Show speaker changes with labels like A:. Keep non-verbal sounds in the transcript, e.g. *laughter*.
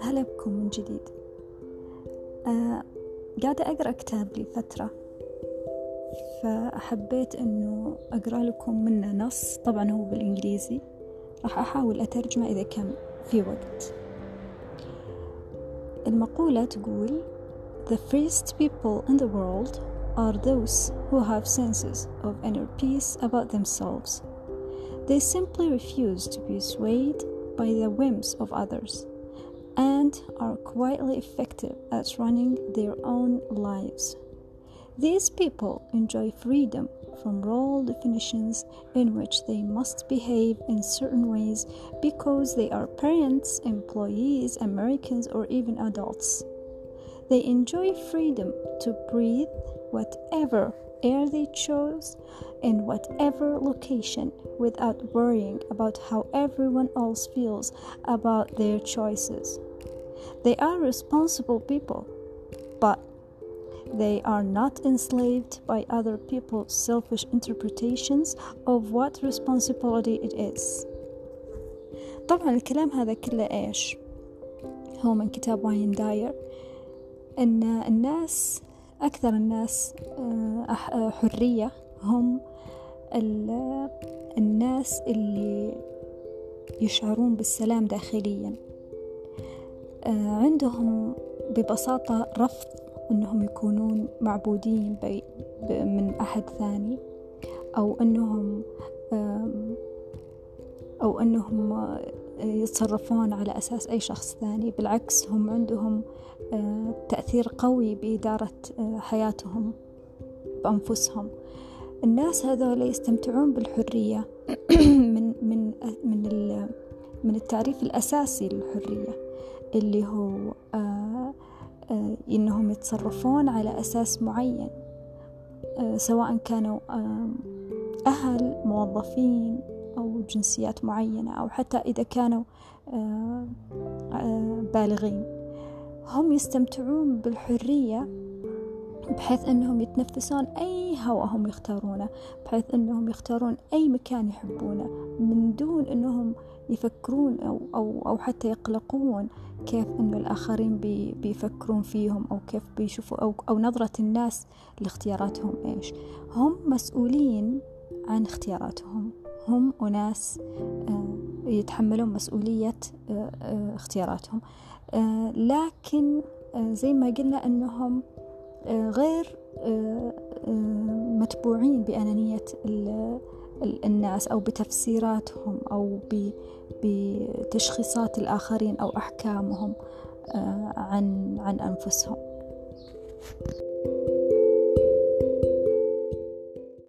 A: هلا بكم من جديد. آه قاعدة أقرأ كتاب لي فترة فحبيت أنه أقرأ لكم منه نص. طبعا هو بالإنجليزي. راح أحاول أترجمه إذا كان في وقت. المقولة تقول The freest people in the world are those who have senses of inner peace about themselves. They simply refuse to be swayed by the whims of others and are quietly effective at running their own lives. These people enjoy freedom from role definitions in which they must behave in certain ways because they are parents, employees, Americans, or even adults. They enjoy freedom to breathe whatever air they chose in whatever location without worrying about how everyone else feels about their choices. They are responsible people, but they are not enslaved by other people's selfish interpretations of what responsibility it is. طبعا الكلام هذا كله ايش؟ هو من كتاب واين داير إن الناس أكثر الناس حرية هم الناس اللي يشعرون بالسلام داخليا. عندهم ببساطة رفض أنهم يكونون معبودين من أحد ثاني أو أنهم أو أنهم يتصرفون على أساس أي شخص ثاني. بالعكس هم عندهم تأثير قوي بإدارة حياتهم بأنفسهم. الناس هذول يستمتعون بالحرية *clears throat* من من من من التعريف الأساسي للحرية اللي هو آه آه إنهم يتصرفون على أساس معين آه سواء كانوا أهل موظفين أو جنسيات معينة أو حتى إذا كانوا بالغين. هم يستمتعون بالحرية بحيث أنهم يتنفسون أي هواء هم يختارونه بحيث أنهم يختارون أي مكان يحبونه من دون أنهم يفكرون أو, أو, أو حتى يقلقون كيف أن الآخرين بي بيفكرون فيهم أو كيف بيشوفوا أو, أو نظرة الناس لاختياراتهم إيش. هم مسؤولين عن اختياراتهم. هم أناس يتحملون مسؤولية اختياراتهم. لكن زي ما قلنا أنهم غير متبوعين بأنانية الناس أو بتفسيراتهم أو بتشخيصات الآخرين أو أحكامهم عن عن أنفسهم.